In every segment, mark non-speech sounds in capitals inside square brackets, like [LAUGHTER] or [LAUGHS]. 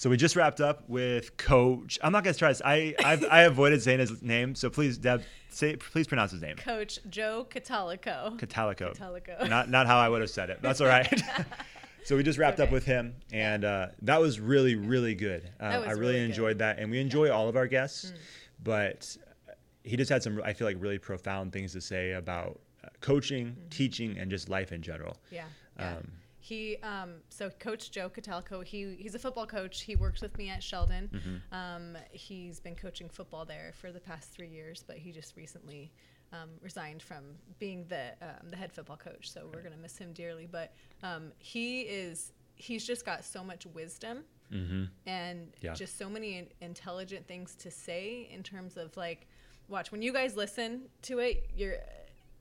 So we just wrapped up with Coach. I'm not gonna try this. I I've, I avoided saying his name, so please, Deb, say please pronounce his name. Coach Joe Catalico. Catalico. Catalico. Not not how I would have said it. That's all right. [LAUGHS] [LAUGHS] so we just wrapped up with him, and uh, that was really really good. Uh, I really, really good. enjoyed that, and we enjoy all of our guests, but he just had some I feel like really profound things to say about uh, coaching, teaching, and just life in general. Yeah. yeah. He um, so Coach Joe Catalico. He he's a football coach. He works with me at Sheldon. Mm-hmm. Um, he's been coaching football there for the past three years, but he just recently um, resigned from being the um, the head football coach. So we're gonna miss him dearly. But um, he is he's just got so much wisdom Mm-hmm. and Yeah. just so many intelligent things to say in terms of like watch when you guys listen to it you're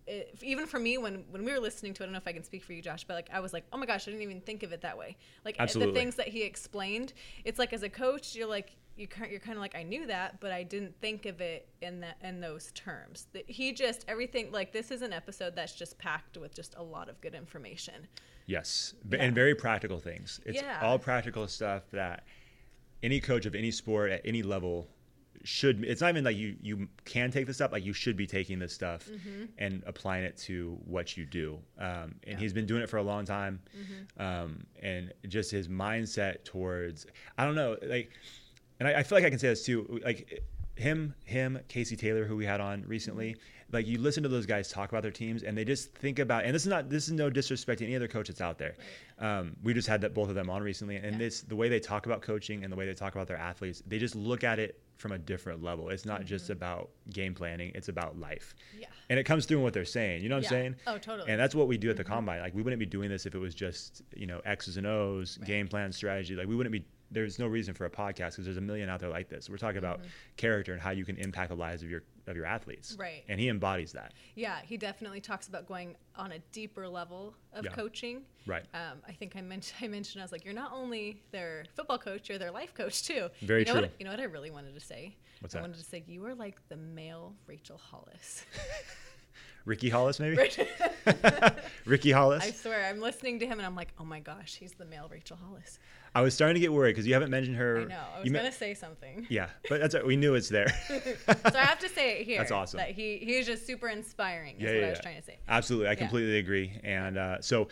it, even for me when when we were listening to it i don't know if i can speak for you josh but like i was like oh my gosh i didn't even think of it that way like Absolutely. the things that he explained it's like as a coach you're like you you're kind of like I knew that, but I didn't think of it in that in those terms. That he just everything like this is an episode that's just packed with just a lot of good information. Yes, Yeah. and very practical things. It's Yeah. all practical stuff that any coach of any sport at any level should. It's not even like you you can take this stuff. Like you should be taking this stuff and applying it to what you do. Um, and Mm-hmm. Yeah. he's been doing it for a long time, um, and just his mindset towards I don't know like, and I, I feel like I can say this too. Like him, him, Casey Taylor, who we had on recently. Like you listen to those guys talk about their teams, and they just think about. And this is not this is no disrespect to any other coach that's out there. Um, we just had that both of them on recently, and Yeah. this the way they talk about coaching and the way they talk about their athletes, they just look at it from a different level. It's not just mm-hmm. about game planning; it's about life. Yeah. And it comes through in what they're saying. You know what Yeah. I'm saying? Oh, totally. And that's what we do at the mm-hmm. combine. Like we wouldn't be doing this if it was just you know X's and O's, Right. game plan, strategy. Like we wouldn't be. There's no reason for a podcast because there's a million out there like this. We're talking about mm-hmm. character and how you can impact the lives of your of your athletes. Right. And he embodies that. Yeah, he definitely talks about going on a deeper level of Yeah. coaching. Right. Um, I think I mentioned [LAUGHS] I mentioned I was like, you're not only their football coach, you're their life coach too. Very you know true. What, you know what I really wanted to say? What's I that? wanted to say you are like the male Rachel Hollis. [LAUGHS] Ricky Hollis, maybe. [LAUGHS] Ricky Hollis. I swear, I'm listening to him and I'm like, oh my gosh, he's the male Rachel Hollis. I was starting to get worried because you haven't mentioned her. I know. I was you me- gonna say something. Yeah, but that's we knew it's there. [LAUGHS] so [LAUGHS] I have to say it here. That's awesome. That he he is just super inspiring. Is Yeah, what yeah, I was yeah. trying to say. Absolutely, I completely agree. And uh, so,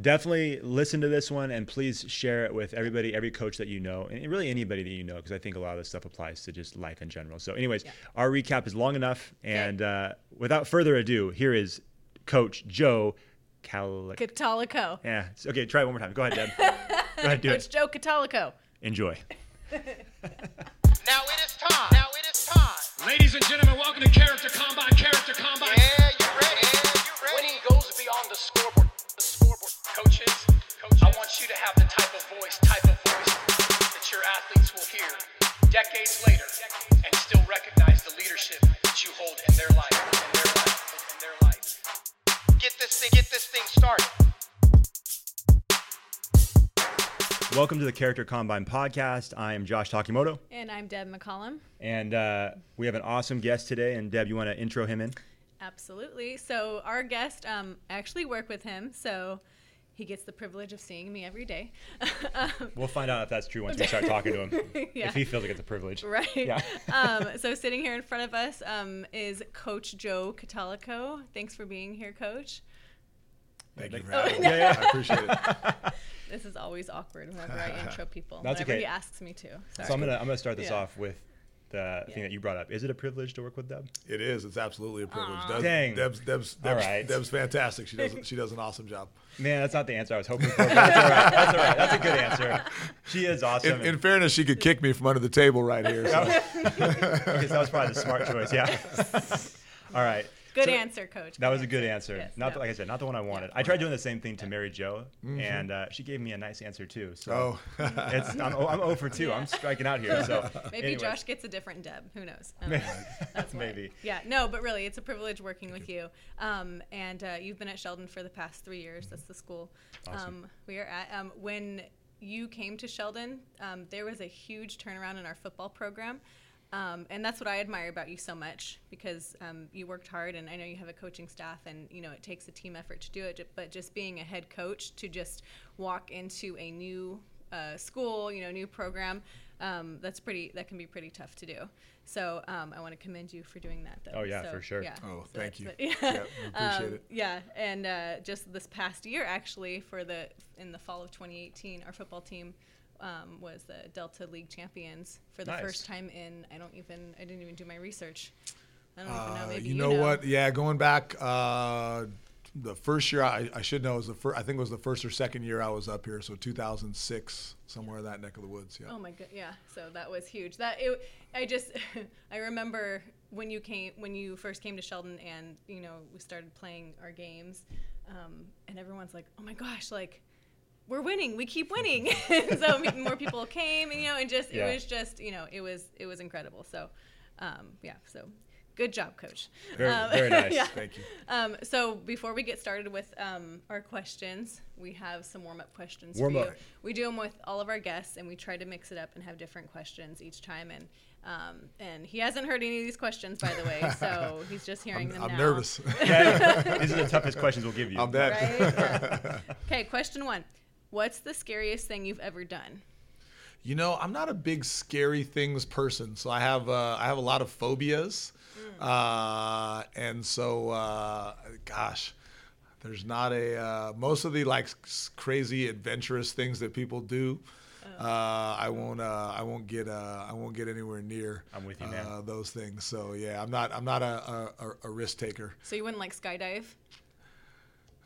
definitely listen to this one and please share it with everybody, every coach that you know, and really anybody that you know, because I think a lot of this stuff applies to just life in general. So, anyways, Yeah. our recap is long enough, and uh, without further ado, here is Coach Joe Cal. Catalico. Yeah. Okay, try it one more time. Go ahead, Deb. [LAUGHS] Go ahead, do Coach it. Joe Catalico. Enjoy. Now it is time. Now it is time. Ladies and gentlemen, welcome to Character Combine. Character Combine. Yeah, you ready? Yeah, you ready? Winning goes beyond the scoreboard. The scoreboard. Coaches, coaches, I want you to have the type of voice, type of voice that your athletes will hear decades later and still recognize the leadership that you hold in their life, in their life, in their life. Get this thing, get this thing started. Welcome to the Character Combine podcast. I am Josh Takimoto, And I'm Deb McCollum. and uh, we have an awesome guest today. And Deb, you want to intro him in? Absolutely. So our guest, um, I actually work with him, so he gets the privilege of seeing me every day. [LAUGHS] um, We'll find out if that's true once we start talking to him. [LAUGHS] Yeah. If he feels like it's a privilege. right. Yeah. [LAUGHS] um, so sitting here in front of us um, is Coach Joe Catalico. Thanks for being here, Coach. Thank you for Oh, having me. [LAUGHS] Yeah, yeah. I appreciate it. [LAUGHS] This is always awkward whenever I [LAUGHS] intro people. That's whenever okay. he asks me to. So I'm gonna I'm gonna start this Yeah. off with the thing that you brought up. Is it a privilege to work with Deb? It is. It's absolutely a privilege. Aw. Deb's, Dang. Deb's, Deb's, Deb's, right. Deb's fantastic. She does she does an awesome job. Man, that's not the answer I was hoping for. That's all right. That's all right. That's a good answer. She is awesome. In, in fairness, she could kick me from under the table right here. So. okay, so that was probably the smart choice. Yeah. all right. Good So answer, Coach. That Good was a good answer. answer. Yes, not no. the, like I said, not the one I wanted. I tried doing the same thing to Mary Jo, and uh, she gave me a nice answer too. So Oh. [LAUGHS] it's I'm, [LAUGHS] I'm 0 for 2. Yeah. I'm striking out here. [LAUGHS] So Maybe anyways. Josh gets a different Deb. Who knows? Um, Maybe. that's. Maybe. Yeah, no, but really, it's a privilege working with you. Um, and uh, you've been at Sheldon for the past three years. That's the school Awesome. um, we are at. Um, when you came to Sheldon, um, there was a huge turnaround in our football program. Um, and that's what I admire about you so much because um, you worked hard, and I know you have a coaching staff, and you know it takes a team effort to do it. But just being a head coach to just walk into a new uh, school, you know, new program. Um, that's pretty. That can be pretty tough to do. So um, I want to commend you for doing that. Though. Oh, yeah, So, for sure. Yeah. Oh, So thank you. what- [LAUGHS] yeah. Yeah, appreciate Um, it. Yeah, and uh, just this past year, actually, for the in the fall of 2018, our football team um, was the Delta League champions for the Nice. first time in. I don't even. I didn't even do my research. I don't even know. Uh, Maybe you you, know, what? Yeah, going back, uh, the first year I, I should know was the first. I think it was the first or second year I was up here, so 2006, somewhere in that neck of the woods. Yeah. Oh my god, yeah. So that was huge. That it, I just, [LAUGHS] I remember when you came, when you first came to Sheldon, and you know we started playing our games, um, and everyone's like, "Oh my gosh, like we're winning, we keep winning." [LAUGHS] and so more people came, and you know, and just Yeah. it was just, you know, it was it was incredible. So, um, yeah. So good job, coach. Very- Um, very [LAUGHS] nice. yeah. Thank you. Um, so before we get started with um, our questions, we have some warm-up questions Warm for you. up. We do them with all of our guests, and we try to mix it up and have different questions each time. And um, and he hasn't heard any of these questions, by the way, [LAUGHS] so he's just hearing them I'm now. nervous. Yeah, these are the toughest questions we'll give you. I'll bet. Right? Yeah. okay, question one: What's the scariest thing you've ever done? You know, I'm not a big scary things person, so I have uh, I have a lot of phobias, uh, and so uh, gosh, there's not a uh, most of the like crazy adventurous things that people do. Uh, I won't. Uh, I won't get. Uh, I won't get anywhere near. I'm with you, man. Uh, those things. So yeah, I'm not. I'm not a, a, a- a risk taker. So you wouldn't like skydive?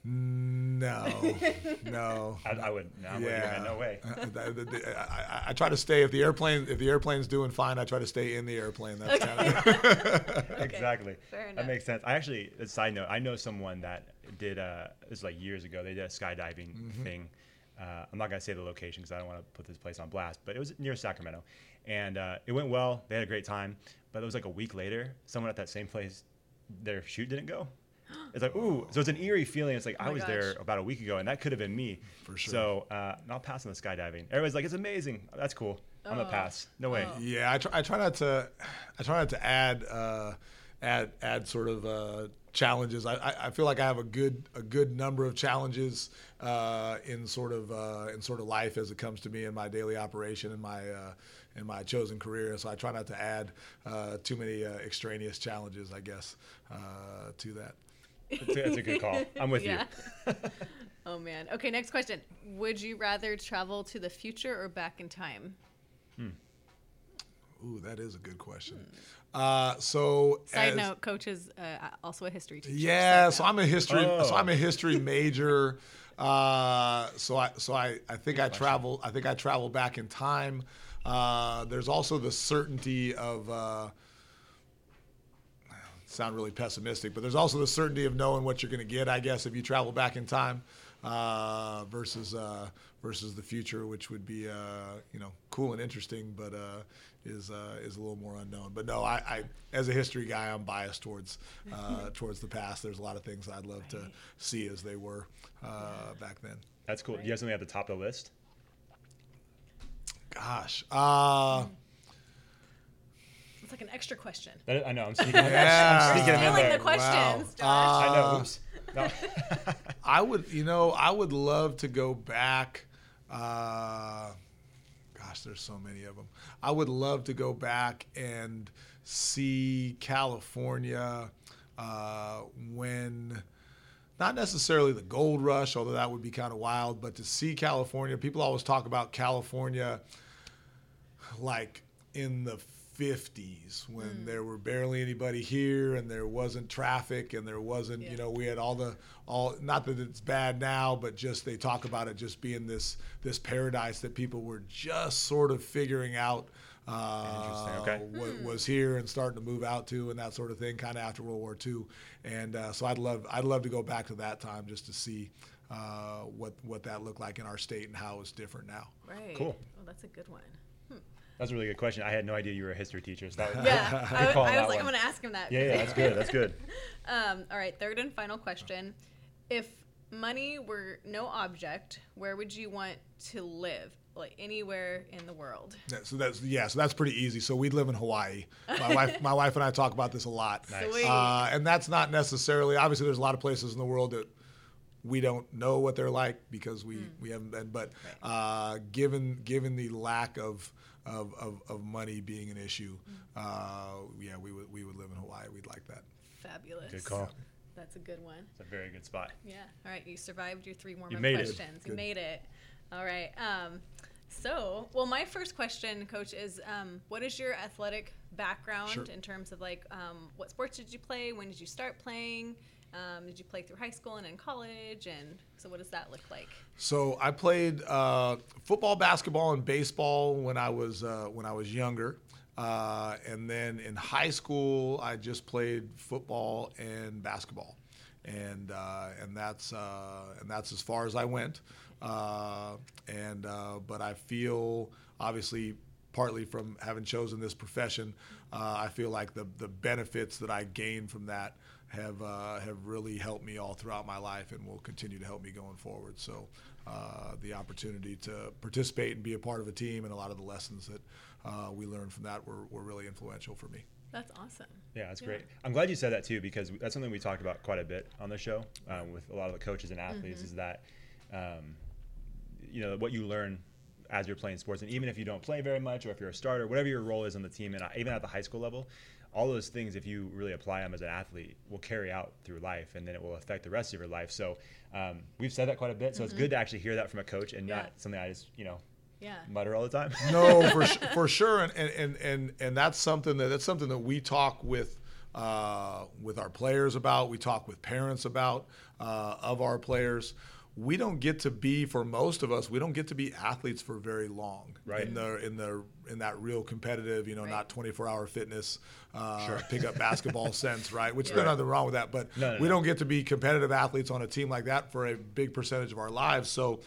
No, [LAUGHS] no. I, I would. No, I'm with you, man. No way. Uh, th- th- th- I, I- I try to stay if the airplane if the airplane's doing fine. I try to stay in the airplane. That's kind [LAUGHS] of Exactly. fair enough. That makes sense. I actually, a side note, I know someone that did. Uh, this was like years ago. They did a skydiving Mm-hmm. thing. Uh, I'm not gonna say the location because I don't want to put this place on blast, but it was near Sacramento, and uh, it went well. They had a great time, but it was like a week later, someone at that same place, their chute didn't go. It's like ooh, so it's an eerie feeling. It's like Oh I my was there about a week ago, and that could have been me. For sure. So uh, not passing the skydiving. Everybody's like, it's amazing. That's cool. I'm Oh. gonna pass. No way. yeah. I try, I try not to I try not to add uh, add add sort of uh, challenges. I, I, I feel like I have a good a good number of challenges uh, in sort of uh, in sort of life as it comes to me in my daily operation and my uh, in my chosen career. So I try not to add uh, too many uh, extraneous challenges. I guess uh, to that. That's a, that's a good call. I'm with yeah. you. [LAUGHS] oh man. Okay, next question. Would you rather travel to the future or back in time? Ooh, that is a good question. Uh, so Side as- note: Coach is uh, also a history teacher. Yeah, Side so. I'm a history. So Oh. I'm a history [LAUGHS] major. Uh, so I so I, I think I travel. I think I travel back in time. Uh, there's also the certainty of. Sound really pessimistic, but there's also the certainty of knowing what you're going to get. I guess if you travel back in time uh, versus uh, versus the future, which would be uh, you know cool and interesting, but uh, is uh, is a little more unknown. But no, I, I as a history guy, I'm biased towards uh, [LAUGHS] towards the past. There's a lot of things I'd love to see as they were uh, back then. That's cool. Do you have something at the top of the list? Gosh, uh, It's like an extra question. That- I know. I'm sneaking, Yeah. [LAUGHS] I'm sneaking in Stealing there. the questions, Wow. Josh. I know. Uh, Oops. No. [LAUGHS] I would, you know, I would love to go back. Uh, gosh, there's so many of them. I would love to go back and see California uh, when, not necessarily the gold rush, although that would be kind of wild, but to see California. People always talk about California like in the 50s when there were barely anybody here and there wasn't traffic and there wasn't you know we had all the all not that it's bad now but just they talk about it just being this this paradise that people were just sort of figuring out uh, okay. what was here and starting to move out to and that sort of thing kind of after World War II and uh, so I'd love I'd love to go back to that time just to see uh, what what that looked like in our state and how it's different now Right. Cool. Oh, that's a good one. That's a really good question. I had no idea you were a history teacher. So that was, [LAUGHS] Yeah, [LAUGHS] I, Good call I was like, I'm gonna ask him that. yeah, yeah, that's good. That's good. [LAUGHS] Um, all right, third and final question. If money were no object, where would you want to live? Like anywhere in the world. Yeah, so that's yeah, so that's pretty easy. So we'd live in Hawaii. My wife, my wife and I talk about this a lot, Nice. Sweet. uh, and that's not necessarily. Obviously, there's a lot of places in the world that we don't know what they're like because we, we haven't been. But uh, given given the lack of of, of, of money being an issue, uh, yeah, we would we would live in Hawaii. We'd like that. Fabulous. Good call. That's a good one. It's a very good spot. Yeah. All right. You survived your three warm-up made it. questions. You made it. All right. Um, so, well, my first question, Coach, is um, what is your athletic background Sure. in terms of like um, what sports did you play? When did you start playing? Um, did you play through high school and in college? And so, what does that look like? So I played uh, football, basketball, and baseball when I was uh, when I was younger, uh, and then in high school I just played football and basketball, and uh, and that's uh, and that's as far as I went. Uh, and but I feel obviously partly from having chosen this profession, I feel like the the benefits that I gained from that have uh, have really helped me all throughout my life and will continue to help me going forward. So uh, the opportunity to participate and be a part of a team and a lot of the lessons that uh, we learned from that were, were really influential for me. That's awesome. Yeah, that's great. I'm glad you said that too because that's something we talked about quite a bit on the show um, with a lot of the coaches and athletes is that um, you know what you learn as you're playing sports, and even if you don't play very much or if you're a starter, whatever your role is on the team, and even at the high school level, all those things, if you really apply them as an athlete, will carry out through life, and then it will affect the rest of your life. So um, we've said that quite a bit. So it's good to actually hear that from a coach and Yeah. not something I just you know Yeah. mutter all the time. no, for [LAUGHS] su- for sure, and, and and and and that's something that that's something that we talk with uh, with our players about. We talk with parents about uh, of our players. We don't get to be for most of us. We don't get to be athletes for very long. Right. In the in the in that real competitive, you know, Right. not 24 hour fitness, uh, [LAUGHS] pick up basketball [LAUGHS] sense, right? Which Yeah. there's nothing wrong with that, but No, no, we no. don't get to be competitive athletes on a team like that for a big percentage of our lives. So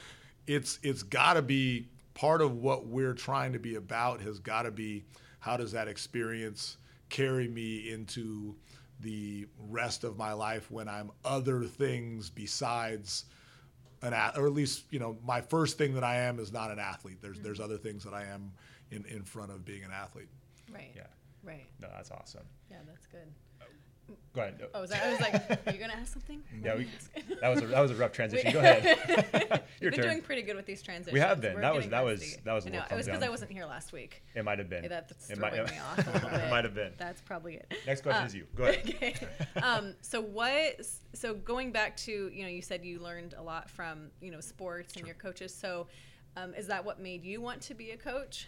it's it's got to be part of what we're trying to be about has got to be how does that experience carry me into the rest of my life when I'm other things besides an ath- or at least you know my first thing that I am is not an athlete. There's there's mm-hmm. other things that I am in in front of being an athlete. Right. yeah, Right. no, that's awesome. Yeah, that's good. Go ahead. Oh, was that, I was like, are you gonna ask something? [LAUGHS] Yeah, we, [LAUGHS] that was a, that was a rough transition. Go ahead. [LAUGHS] Your We've been turn. doing pretty good with these transitions. We have been. We're That was- that was- to- that was a I know. little It was because I wasn't here last week. It might have been. Yeah, that's it throwing might, me off a little bit. it might have been. That's probably it. Next question Uh, is you. Go ahead. Okay. um, so what? So going back to you know, you said you learned a lot from you know sports and your coaches. So um, is that what made you want to be a coach?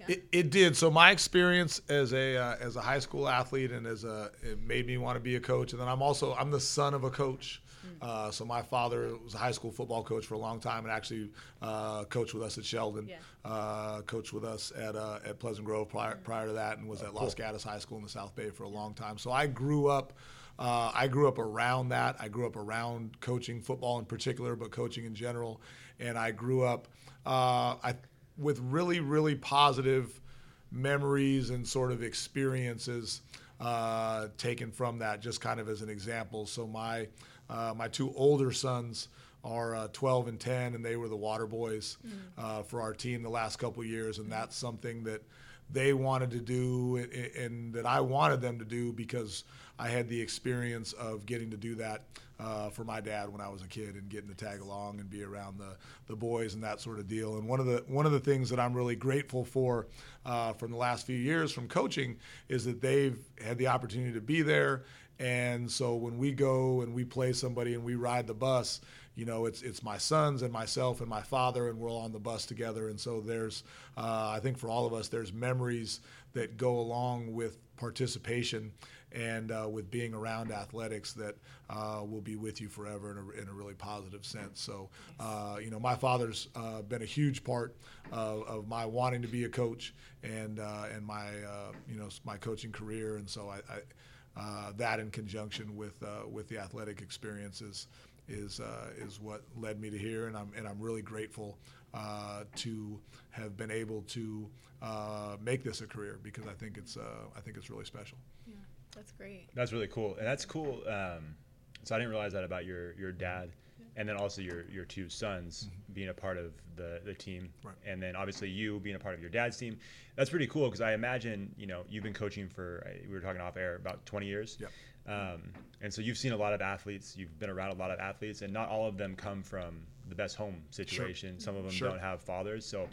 Yeah. It, it did. So my experience as a uh, as a high school athlete and as a it made me want to be a coach. And then I'm also I'm the son of a coach. Uh, so my father was a high school football coach for a long time and actually uh, coached with us at Sheldon. Yeah. Uh, coached with us at uh, at Pleasant Grove prior, prior to that and was at Los Gatos High School in the South Bay for a long time. So I grew up. Uh, I grew up around that. I grew up around coaching football in particular, but coaching in general. And I grew up uh, I, with really, really positive memories and sort of experiences uh, taken from that, just kind of as an example. So my uh, my two older sons are uh, 12 and 10, and they were the water boys uh, for our team the last couple of years, and that's something that they wanted to do and, and that I wanted them to do because I had the experience of getting to do that uh, for my dad when I was a kid and getting to tag along and be around the, the boys and that sort of deal. And one of the one of the things that I'm really grateful for uh, from the last few years from coaching is that they've had the opportunity to be there. And so when we go and we play somebody and we ride the bus, you know, it's it's my sons and myself and my father, and we're all on the bus together. And so there's, uh, I think for all of us, there's memories that go along with participation and uh, with being around athletics that uh, will be with you forever in a, in a really positive sense. So, uh, you know, my father's uh, been a huge part of, of my wanting to be a coach and uh, and my uh, you know my coaching career. And so I. I that in conjunction with with the athletic experiences is uh, is what led me to here, and I'm and I'm really grateful uh, to have been able to uh, make this a career because I think it's uh, I think it's really special. Yeah, that's great. That's really cool, and that's cool. Um, so I didn't realize that about your your dad, and then also your your two sons being a part of the the team, Right. and then obviously you being a part of your dad's team. That's pretty cool because I imagine you know you've been coaching for uh, we were talking off air about 20 years. Yep. Um, and so you've seen a lot of athletes, you've been around a lot of athletes, and not all of them come from the best home situation. Some of them Sure. don't have fathers. So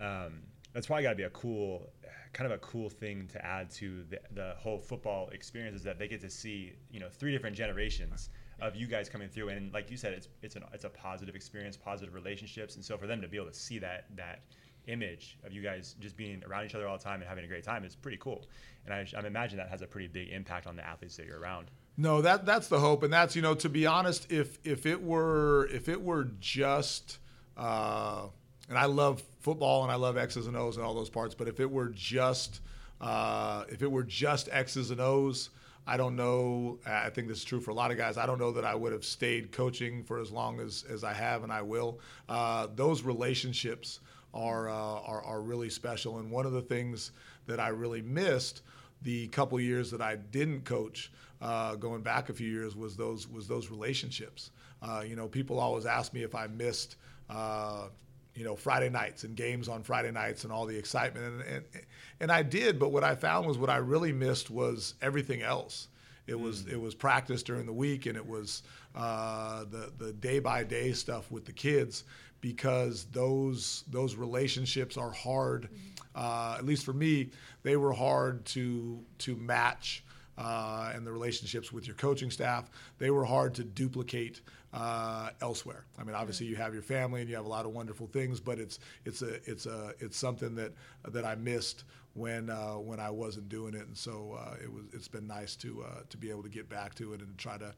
um, that's probably got to be a cool, kind of a cool thing to add to the, the whole football experience is that they get to see, you know, three different generations of you guys coming through. And like you said, it's, it's, an, it's a positive experience, positive relationships. And so for them to be able to see that, that image of you guys just being around each other all the time and having a great time is pretty cool. And I, I imagine that has a pretty big impact on the athletes that you're around. No, that that's the hope, and that's you know to be honest, if if it were if it were just, uh, and I love football and I love X's and O's and all those parts, but if it were just uh, if it were just X's and O's, I don't know. I think this is true for a lot of guys. I don't know that I would have stayed coaching for as long as as I have, and I will. Uh, those relationships are, uh, are are really special, and one of the things that I really missed the couple years that I didn't coach, uh, going back a few years, was those was those relationships. Uh, you know, people always ask me if I missed, uh, you know, Friday nights and games on Friday nights and all the excitement, and, and and I did. But what I found was what I really missed was everything else. It was it was practice during the week, and it was uh, the the day by day stuff with the kids because those those relationships are hard. Uh, at least for me, they were hard to to match. Uh, and the relationships with your coaching staff, they were hard to duplicate uh, elsewhere. I mean, obviously you have your family and you have a lot of wonderful things, but it's it's a it's a it's something that that I missed when uh, when I wasn't doing it, and so uh, it was it's been nice to uh, to be able to get back to it and try to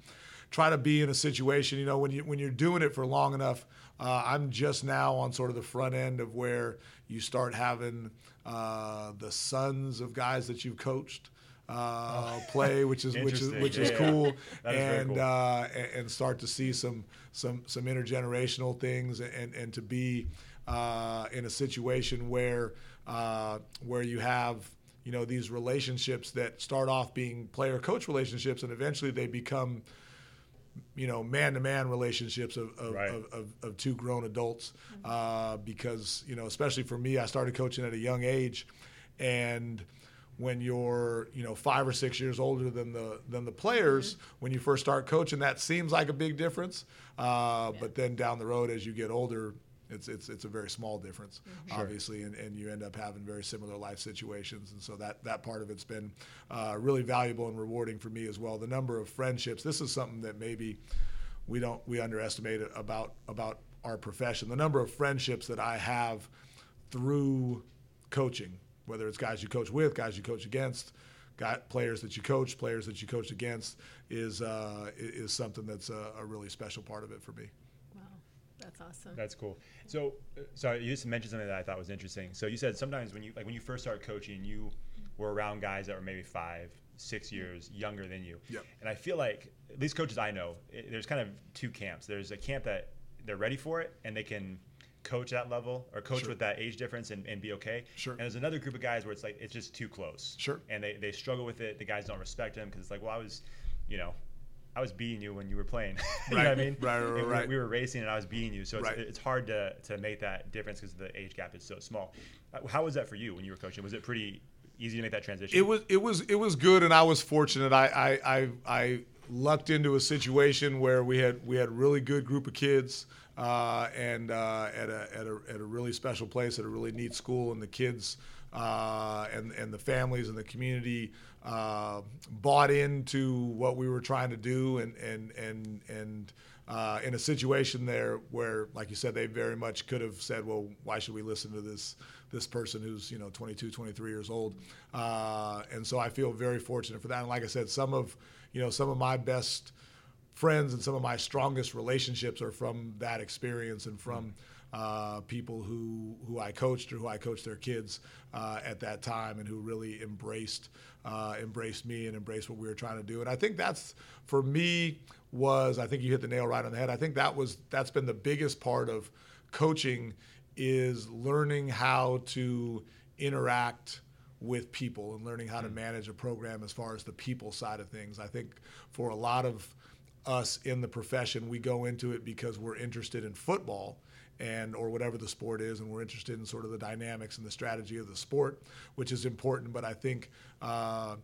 try to be in a situation. You know, when you when you're doing it for long enough, uh, I'm just now on sort of the front end of where you start having uh, the sons of guys that you've coached. Uh, [LAUGHS] play, which is which is which is Yeah, yeah. cool, [LAUGHS] is very and cool. uh, and, and start to see some some some intergenerational things, and and to be uh, in a situation where uh, where you have you know these relationships that start off being player coach relationships, and eventually they become you know man to man relationships of of, Right. of, of of two grown adults uh, because you know especially for me I started coaching at a young age and when you're you know five or six years older than the than the players when you first start coaching that seems like a big difference uh, but then down the road as you get older it's it's it's a very small difference obviously and, and you end up having very similar life situations and so that that part of it's been uh, really valuable and rewarding for me as well. The number of friendships this is something that maybe we don't we underestimate about about our profession. The number of friendships that I have through coaching whether it's guys you coach with guys you coach against got players that you coach players that you coach against is uh, is something that's a, a really special part of it for me. Wow, that's awesome. That's cool. So, uh, sorry, you just mentioned something that I thought was interesting. So you said sometimes when you like when you first started coaching, you were around guys that were maybe five, six years younger than you. Yep. And I feel like at least coaches I know, i there's kind of two camps. There's a camp that they're ready for it and they can coach that level or coach Sure. with that age difference and, and be okay. Sure. And there's another group of guys where it's like it's just too close. Sure. And they, they struggle with it. The guys don't respect them because it's like, well, I was, you know, I was beating you when you were playing. [LAUGHS] you know what I mean? Right, right, we- right. We were racing and I was beating you. So it's, Right. it's hard to, to make that difference because the age gap is so small. Uh, How was that for you when you were coaching? Was it pretty easy to make that transition? It was it was it was good, and I was fortunate. I I I, I lucked into a situation where we had we had a really good group of kids, uh, and uh, at a at a at a really special place, at a really neat school, and the kids. Uh, and and the families and the community uh, bought into what we were trying to do, and and and and uh, in a situation there where, like you said, they very much could have said, "Well, why should we listen to this this person who's you know 22, 23 years old?" Uh, and so I feel very fortunate for that. And like I said, some of you know some of my best friends and some of my strongest relationships are from that experience and from uh, people who who I coached or who I coached their kids uh, at that time and who really embraced uh, embraced me and embraced what we were trying to do. And I think that's for me was I think you hit the nail right on the head. I think that was that's been the biggest part of coaching is learning how to interact with people and learning how to manage a program as far as the people side of things. I think for a lot of us in the profession, we go into it because we're interested in football and or whatever the sport is, and we're interested in sort of the dynamics and the strategy of the sport, which is important. But I think uh,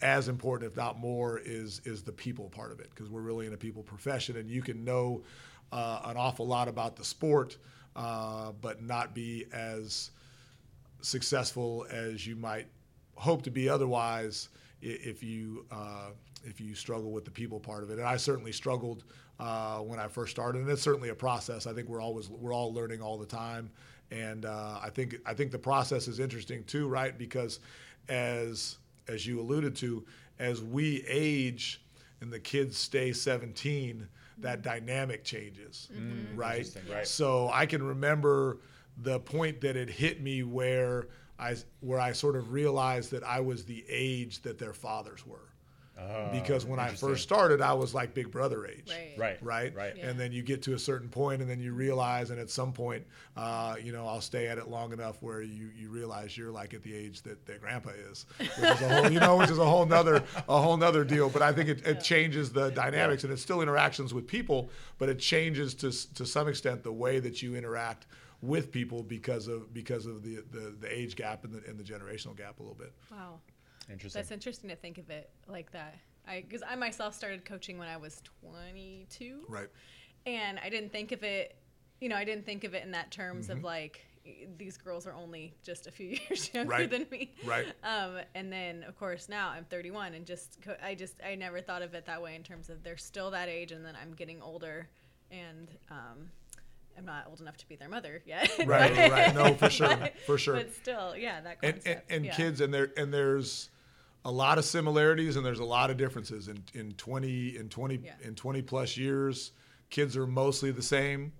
as important, if not more, is is the people part of it because we're really in a people profession, and you can know uh, an awful lot about the sport, uh, but not be as successful as you might hope to be otherwise if you uh, if you struggle with the people part of it. And I certainly struggled uh, when I first started, and it's certainly a process. I think we're always we're all learning all the time, and uh, I think I think the process is interesting too, right? Because as as you alluded to, as we age and the kids stay 17, that dynamic changes, right? Right. So I can remember the point that it hit me where I where I sort of realized that I was the age that their fathers were. Because when I Oh, first started, I was like Big Brother age. Right. Right. Right. Right. Yeah. And then you get to a certain point, and then you realize, and at some point, uh, you know, I'll stay at it long enough where you, you realize you're like at the age that, that Grandpa is, which is a whole, you know, which is a whole nother a whole nother deal. But I think it, it changes the dynamics, and it's still interactions with people, but it changes to to some extent the way that you interact with people because of because of the the, the age gap and the and the generational gap a little bit. Wow. Interesting. That's interesting to think of it like that. I because I myself started coaching when I was 22. Right. And I didn't think of it, you know, I didn't think of it in that terms Mm-hmm. of like these girls are only just a few [LAUGHS] years younger Right. than me. Right. Um, and then of course now I'm 31 and just co- I just I never thought of it that way in terms of they're still that age and then I'm getting older and um, I'm not old enough to be their mother yet. [LAUGHS] Right, right. No, for sure, [LAUGHS] but- for sure. But still, yeah, that and, concept. and, and yeah. kids and there and there's a lot of similarities and there's a lot of differences in, in 20 in 20 Yeah. in 20 plus years kids are mostly the same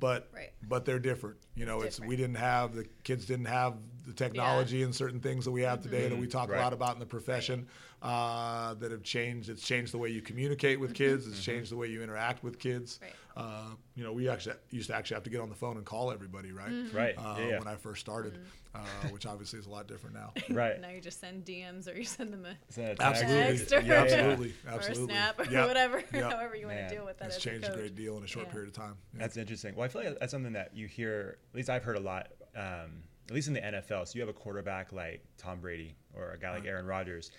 but Right. but they're different you know it's, we didn't have the kids didn't have the technology and certain things that we have today that we talk Right. a lot about in the profession uh, that have changed it's changed the way you communicate with kids it's changed the way you interact with kids Right. uh, you know we actually used to actually have to get on the phone and call everybody right Right. uh, Yeah, yeah. when I first started, uh, which obviously is a lot different now. [LAUGHS] right. Now you just send DMs or you send them a Send a text. Absolutely, Text or- yeah, absolutely, or absolutely. a snap or Yeah, whatever, yeah. however you want Man, to deal with that It's as a changed a great deal in a short Yeah. period of time. Yeah. That's interesting. Well, I feel like that's something that you hear. At least I've heard a lot. Um, at least in the NFL. So you have a quarterback like Tom Brady or a guy like uh-huh. Aaron Rodgers.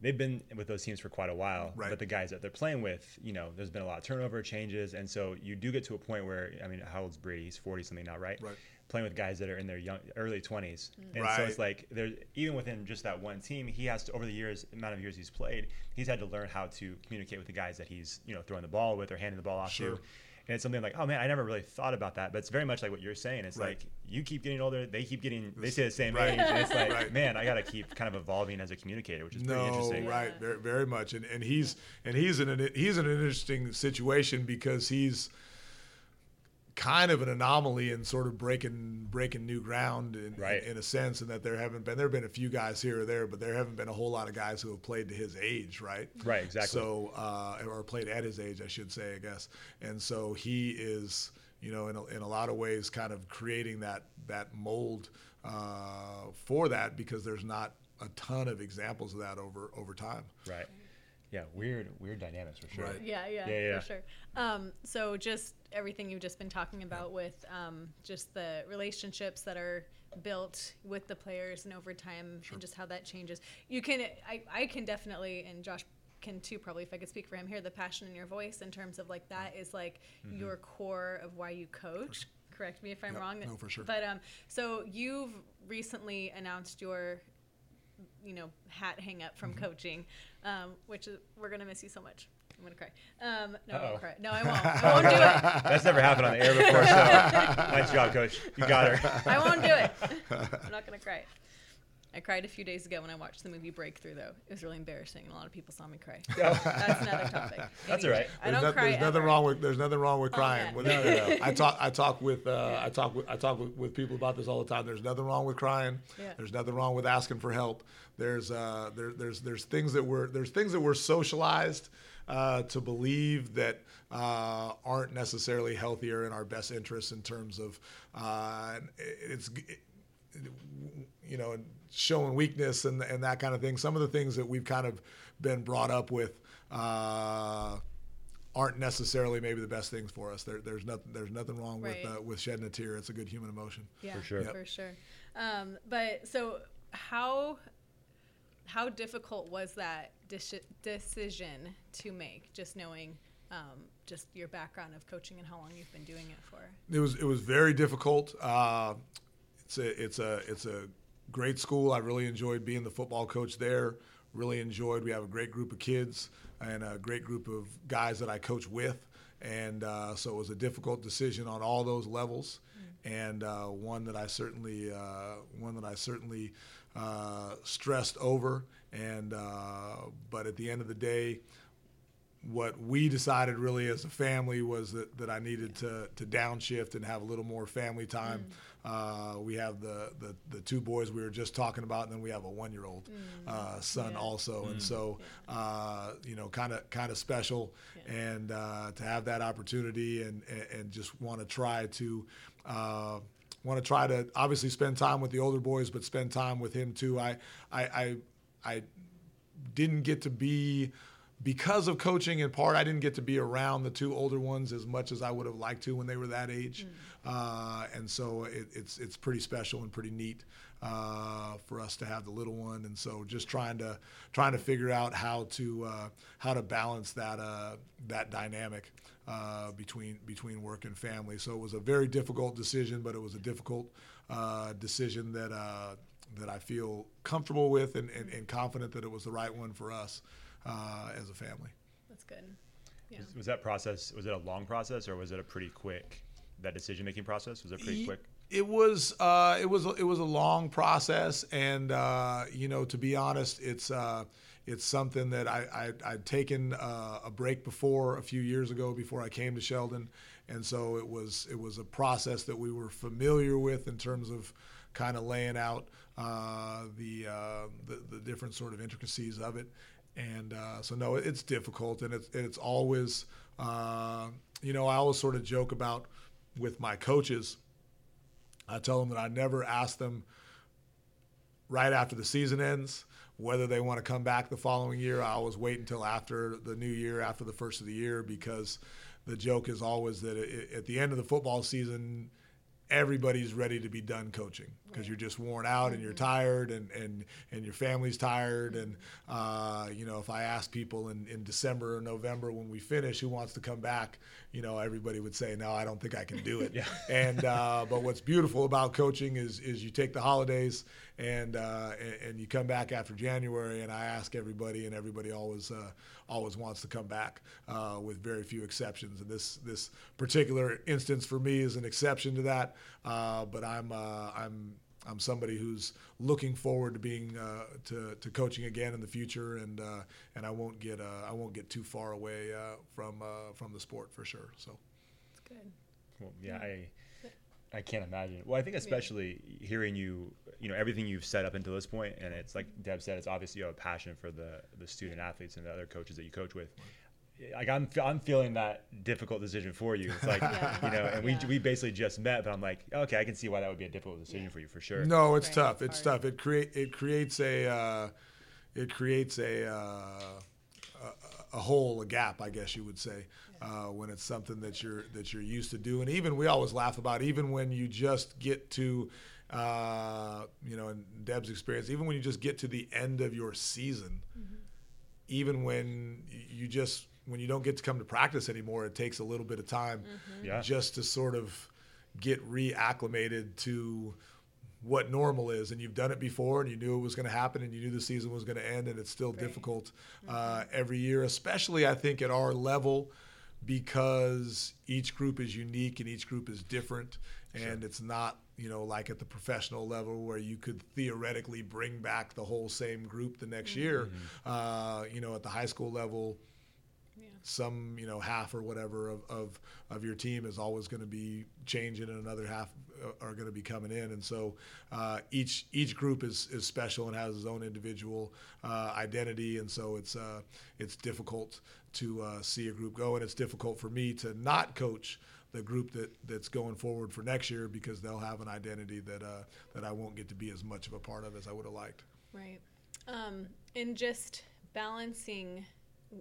They've been with those teams for quite a while. Right. But the guys that they're playing with, you know, there's been a lot of turnover, changes, and so you do get to a point where, I mean, how old's Brady? He's 40 something now, right? Right. Playing with guys that are in their young, early 20s, mm. and so it's like there's even within just that one team, he has to over the years, amount of years he's played, he's had to learn how to communicate with the guys that he's, you know, throwing the ball with or handing the ball off Sure. to. And it's something like, oh man, I never really thought about that. But it's very much like what you're saying. It's Right. like you keep getting older, they keep getting, they This- stay the same right. age. And it's like, Right. man, I got to keep kind of evolving as a communicator, which is pretty No, interesting. right, Yeah. very, very much, and and he's and he's in an he's in an interesting situation because he's kind of an anomaly and sort of breaking breaking new ground in, Right. in, in a sense, and that there haven't been there have been a few guys here or there, but there haven't been a whole lot of guys who have played to his age, right? Right, exactly. So uh, or played at his age, I should say, I guess. And so he is, you know, in a, in a lot of ways, kind of creating that that mold uh, for that because there's not a ton of examples of that over over time. Right. Yeah. Weird, weird dynamics for sure. Right. Yeah, yeah, Yeah, yeah. for sure. Um, so just everything you've just been talking about with um, just the relationships that are built with the players and over time and just how that changes. You can, I, I can definitely, and Josh can too probably if I could speak for him hear the passion in your voice in terms of like that is like your core of why you coach. Correct me if I'm Yep, wrong. no, for sure. But um, so you've recently announced your you know hat hang up from Mm-hmm. coaching, um, which is we're gonna miss you so much. I'm gonna cry. Um, no, I Uh-oh. won't cry. No, I won't. I won't do it. [LAUGHS] That's never happened on the air before. So [LAUGHS] nice job, coach. You got her. I won't do it. I'm not gonna cry. I cried a few days ago when I watched the movie Breakthrough, though. It was really embarrassing, and a lot of people saw me cry. That's another topic. [LAUGHS] That's all right. I There's, don't no- cry there's nothing ever. wrong with there's nothing wrong with crying. yeah. With- No, no, no. I talk I talk with uh, I talk with I talk with, with people about this all the time. There's nothing wrong with crying. Yeah. There's nothing wrong with asking for help. There's uh, there, there's there's things that we're there's things that we're socialized uh, to believe that uh, aren't necessarily healthier in our best interests in terms of uh, it's you know, showing weakness and and that kind of thing. Some of the things that we've kind of been brought up with uh, aren't necessarily maybe the best things for us. There, there's nothing there's nothing wrong Right. with uh, with shedding a tear. It's a good human emotion. Yeah, For sure. For sure. Um, but so how how difficult was that deci- decision to make? Just knowing um, just your background of coaching and how long you've been doing it for. It was it was very difficult. Uh, it's a it's a it's a great school. I really enjoyed being the football coach there. Really enjoyed. We have a great group of kids and a great group of guys that I coach with, and uh, so it was a difficult decision on all those levels, and uh, one that I certainly uh, one that I certainly uh, stressed over. And uh, but at the end of the day what we decided really as a family was that, that I needed to, to downshift and have a little more family time. Uh, we have the, the, the two boys we were just talking about, and then we have a one year old uh, son Yeah. also. And so, uh, you know, kind of kind of special, and uh, to have that opportunity and, and, and just want to try to. Uh, Want to try to obviously spend time with the older boys, but spend time with him too. I, I, I, I didn't get to be because of coaching in part i didn't get to be around the two older ones as much as i would have liked to when they were that age. Uh, and so it, it's it's pretty special and pretty neat uh, for us to have the little one. And so just trying to trying to figure out how to uh, how to balance that uh, that dynamic uh, between between work and family. So it was a very difficult decision but it was a difficult uh, decision that uh, that I feel comfortable with and, and, and confident that it was the right one for us uh, as a family. That's good. Yeah. Was, was that process? Was it a long process or was it a pretty quick? That decision making process was it pretty Ye- quick? It was uh, it was it was a long process, and uh, you know, to be honest, it's uh, it's something that I, I I'd taken uh, a break before a few years ago before I came to Sheldon, and so it was it was a process that we were familiar with in terms of kind of laying out uh, the, uh, the the different sort of intricacies of it, and uh, so no, it's difficult, and it's it's always uh, you know I always sort of joke about with my coaches. I tell them that I never ask them right after the season ends whether they want to come back the following year. I always wait until after the new year, after the first of the year, because the joke is always that at the end of the football season, everybody's ready to be done coaching because you're just worn out and you're tired and, and, and your family's tired. And, uh, you know, if I ask people in, in December or November when we finish who wants to come back, you know, everybody would say, no, I don't think I can do it. [LAUGHS] yeah. And, uh, but what's beautiful about coaching is, is you take the holidays and, uh, and, and you come back after January and I ask everybody and everybody always, uh, always wants to come back, uh, with very few exceptions. And this, this particular instance for me is an exception to that. Uh, but I'm, uh, I'm, I'm somebody who's looking forward to being uh, to, to coaching again in the future, and uh, and I won't get uh, I won't get too far away uh, from uh, from the sport for sure. So That's good. Well, yeah, I I can't imagine. Well, I think especially hearing you, you know, everything you've set up until this point, and it's like Deb said, it's obviously you have a passion for the the student athletes and the other coaches that you coach with. Like I'm, I'm feeling that difficult decision for you. It's like, [LAUGHS] Yeah. you know, and Yeah. we, we basically just met, but I'm like, okay, I can see why that would be a difficult decision for you for sure. no, it's Right, tough. it's It's hard. tough. It create it creates a uh, it creates a, uh, a a hole, a gap, I guess you would say, uh, when it's something that you're that you're used to doing. Even we always laugh about even when you just get to. Uh, you know, in Deb's experience, even when you just get to the end of your season, even when you just when you don't get to come to practice anymore, it takes a little bit of time Yeah. just to sort of get reacclimated to what normal is. And you've done it before, and you knew it was going to happen, and you knew the season was going to end, and it's still difficult uh, every year, especially I think at our level. Because each group is unique and each group is different, and it's not, you know, like at the professional level where you could theoretically bring back the whole same group the next year. Uh, you know, at the high school level, some you know half or whatever of, of, of your team is always going to be changing and another half uh, are going to be coming in and so uh, each each group is, is special and has its own individual uh, identity and so it's uh, it's difficult to uh, see a group go and it's difficult for me to not coach the group that, that's going forward for next year because they'll have an identity that uh, that I won't get to be as much of a part of as I would have liked. Right. Um, and just balancing,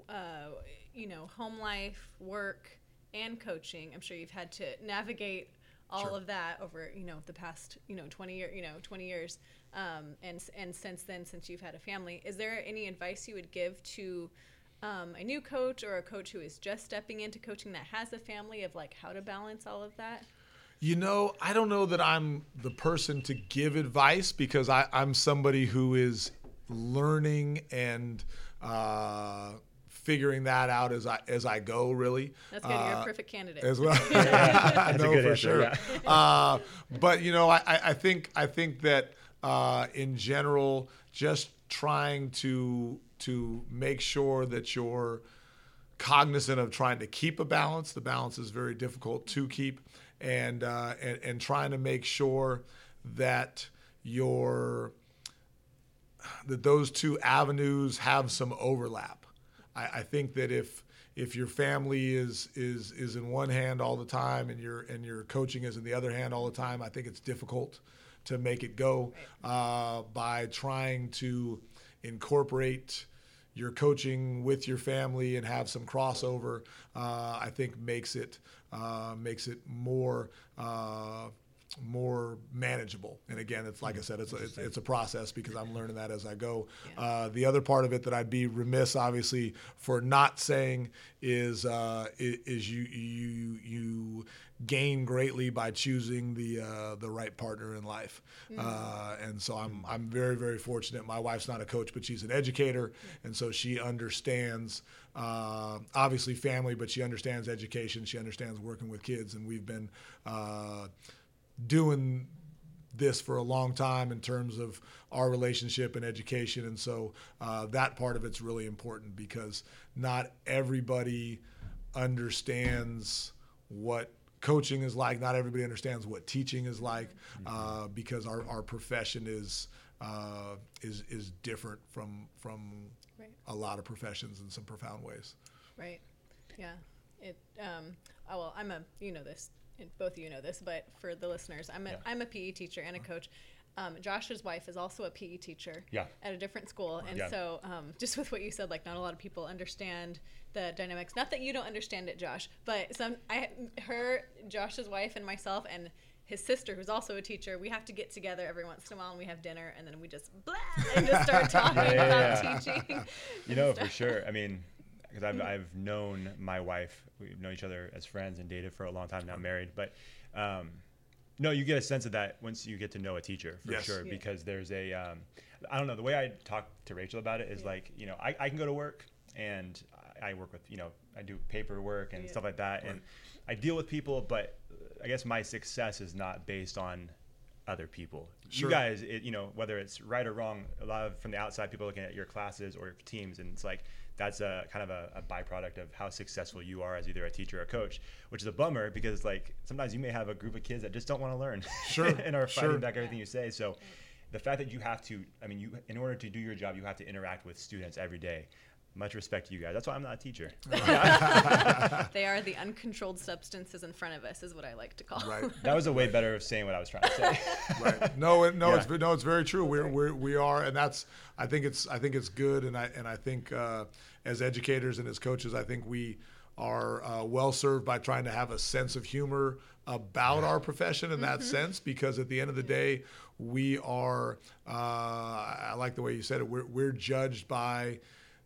uh, you know, home life, work, and coaching. I'm sure you've had to navigate all Sure. of that over, you know, the past, you know, 20 year, you know, 20 years. Um, and and since then, since you've had a family, is there any advice you would give to um, a new coach or a coach who is just stepping into coaching that has a family of like how to balance all of that? You know, I don't know that I'm the person to give advice because I, I'm somebody who is learning and uh, figuring that out as I as I go. Really, That's good. You're Uh, a perfect candidate. as well. [LAUGHS] [LAUGHS] I a know for answer, sure. yeah. [LAUGHS] uh, but you know, I, I I think I think that uh, in general, just trying to to make sure that you're cognizant of trying to keep a balance. The balance is very difficult to keep, and uh, and, and trying to make sure that you're that those two avenues have some overlap. I, I think that if if your family is is is in one hand all the time and your and your coaching is in the other hand all the time, I think it's difficult to make it go uh, by trying to incorporate your coaching with your family and have some crossover. Uh, I think makes it uh, makes it more. More manageable. And again, it's like I said, it's a, it's, it's a process because I'm learning that as I go. Uh, the other part of it that I'd be remiss, obviously, for not saying is uh, is you you you gain greatly by choosing the uh, the right partner in life. Uh, and so I'm I'm very very fortunate. My wife's not a coach, but she's an educator, and so she understands. Uh, obviously family, but she understands education. She understands working with kids, and we've been uh, doing this for a long time in terms of our relationship and education. And so uh, that part of it's really important because not everybody understands what coaching is like. Not everybody understands what teaching is like uh, because our, our profession is. Uh, is is different from from Right. a lot of professions in some profound ways. Right. Yeah. It. Um. Oh well, I'm a. You know this. And Both of you know this, but for the listeners, I'm a. Yeah. am a PE teacher and a coach. Um, Josh's wife is also a PE teacher. Yeah. At a different school, and Yeah. so um, [LAUGHS] just with what you said, like not a lot of people understand the dynamics. Not that you don't understand it, Josh, but some. I her Josh's wife and myself and. His sister, who's also a teacher, we have to get together every once in a while, and we have dinner, and then we just blah and just start [LAUGHS] talking Yeah, about teaching. [LAUGHS] You know, for sure. I mean, because I've, I've known my wife. We've known each other as friends and dated for a long time, not married. But um, no, you get a sense of that once you get to know a teacher, for Yes. sure. Yeah. Because there's a, um, I don't know, the way I talk to Rachel about it is like, you know, I, I can go to work and I I work with, you know, I do paperwork and Yeah. stuff like that. And I deal with people, but I guess my success is not based on other people. Sure. You guys, it, you know, whether it's right or wrong, a lot of from the outside people looking at your classes or your teams, and it's like that's a kind of a, a byproduct of how successful you are as either a teacher or a coach, which is a bummer because like sometimes you may have a group of kids that just don't want to learn, Sure, [LAUGHS] and are fighting sure. back everything you say. So the fact that you have to, I mean, you in order to do your job, you have to interact with students every day. Much respect to you guys. That's why I'm not a teacher. [LAUGHS] They are the uncontrolled substances in front of us, is what I like to call. Right. That was a way better of saying what I was trying to say. [LAUGHS] right. No, it, no, Yeah. it's no, it's very true. We're, we're we are, and that's I think it's I think it's good, and I and I think uh, as educators and as coaches, I think we are uh, well served by trying to have a sense of humor about our profession in that sense, because at the end of the day, we are. Uh, I like the way you said it. We're we're judged by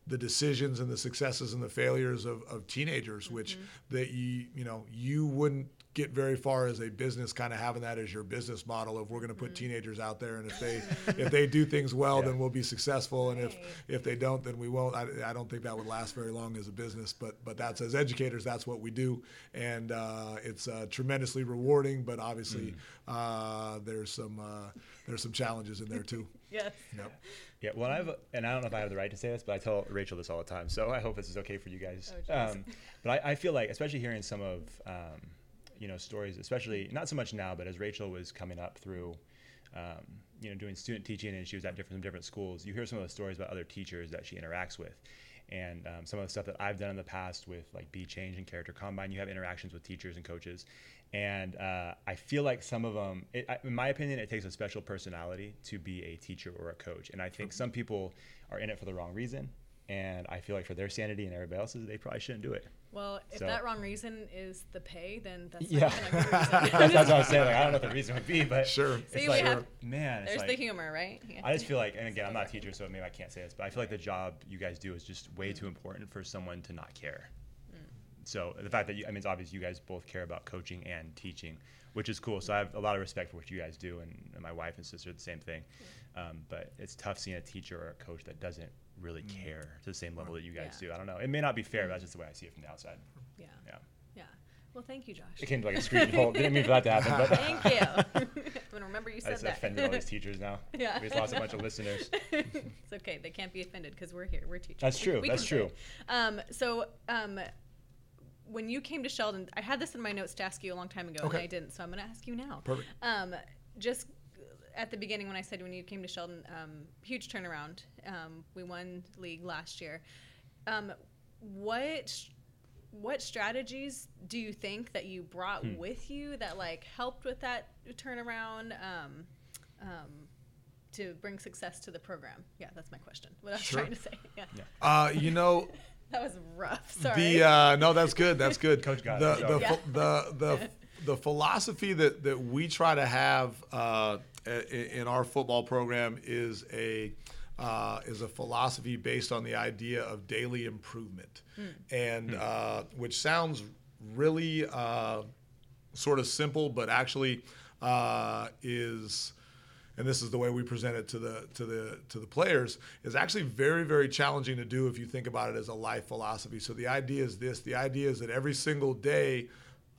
the decisions and the successes and the failures of, of teenagers, which mm-hmm. that you you know you wouldn't get very far as a business kind of having that as your business model of we're going to put teenagers out there and if they if they do things well then we'll be successful and if Right. if they don't then we won't I, I don't think that would last very long as a business but but that's as educators that's what we do and uh, it's uh, tremendously rewarding but obviously uh, there's some uh, there's some challenges in there too [LAUGHS] Yes. yep. Yeah, well, I've and I don't know if I have the right to say this, but I tell Rachel this all the time, so I hope this is okay for you guys. Oh, um, but I, I feel like, especially hearing some of um, you know stories, especially not so much now, but as Rachel was coming up through, um, you know, doing student teaching, and she was at different different schools. You hear some of the stories about other teachers that she interacts with, and um, some of the stuff that I've done in the past with like Be Change and Character Combine. You have interactions with teachers and coaches, and uh, I feel like some of them, it, I- in my opinion, it takes a special personality to be a teacher or a coach. And I think some people are in it for the wrong reason. and I feel like for their sanity and everybody else's, they probably shouldn't do it. Well, if So- that wrong reason is the pay, then that's Yeah. not even a good reason. that's, that's what I was saying. Like, I don't know what the reason would be, but [LAUGHS] Sure. it's See, like, have- man, it's There's like, the humor, right? Yeah. [LAUGHS] I just feel like, and again, I'm not a teacher, so maybe I can't say this, but I feel like the job you guys do is just way too important for someone to not care. So the fact that you, I mean, it's obvious you guys both care about coaching and teaching, which is cool. So I have a lot of respect for what you guys do, and, and my wife and sister are the same thing. Um, but it's tough seeing a teacher or a coach that doesn't really care to the same level that you guys Yeah. do. I don't know. It may not be fair, but that's just the way I see it from the outside. yeah. Yeah. Yeah. Well, thank you, Josh. It came to like a screeching halt. Didn't mean for that to happen, but [LAUGHS] [LAUGHS] Thank you. [LAUGHS] I'm gonna remember you I said just that. offended all these teachers now. Yeah. We just lost a bunch of listeners. it's okay. They can't be offended because we're here. We're teachers. That's true. we That's true. Um, so, um, when you came to Sheldon, I had this in my notes to ask you a long time ago, Okay. and I didn't. So I'm going to ask you now. Perfect. Um, just at the beginning when I said when you came to Sheldon, um, huge turnaround. Um, we won league last year. Um, what what strategies do you think that you brought Hmm. with you that like helped with that turnaround? Um, um, to bring success to the program. Yeah, that's my question. What I was Sure. trying to say. Yeah. Uh, you know, [LAUGHS] That was rough. Sorry. the uh, no, that's good. That's good. [LAUGHS] Coach got the, it. the, Yeah. ph- the the [LAUGHS] the philosophy that that we try to have uh, i- in our football program is a uh, is a philosophy based on the idea of daily improvement, and uh, which sounds really uh, sort of simple, but actually uh, is and this is the way we present it to the to the to the players is actually very very challenging to do if you think about it as a life philosophy. So the idea is this the idea is that every single day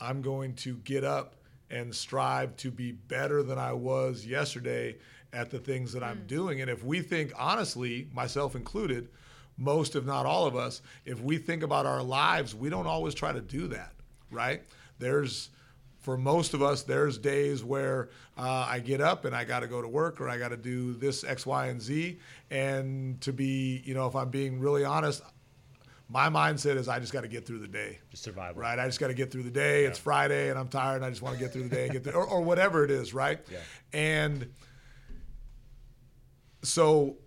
i'm going to get up and strive to be better than i was yesterday at the things that i'm doing. And if we think honestly myself included most if not all of us if we think about our lives we don't always try to do that right? There's for most of us, there's days where uh, I get up and I got to go to work or I got to do this X, Y, and Z. And to be, you know, if I'm being really honest, my mindset is I just got to get through the day. Just survival. Right. I just got to get through the day. It's Friday and I'm tired and I just want to get through the day and get through, or, or whatever it is. Right. Yeah. And so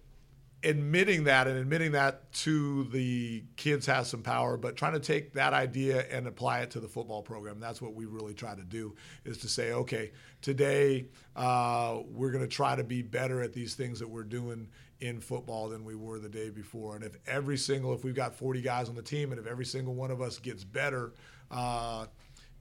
admitting that and admitting that to the kids has some power but trying to take that idea and apply it to the football program that's what we really try to do is to say okay today uh, we're going to try to be better at these things that we're doing in football than we were the day before and if every single if we've got 40 guys on the team and if every single one of us gets better uh,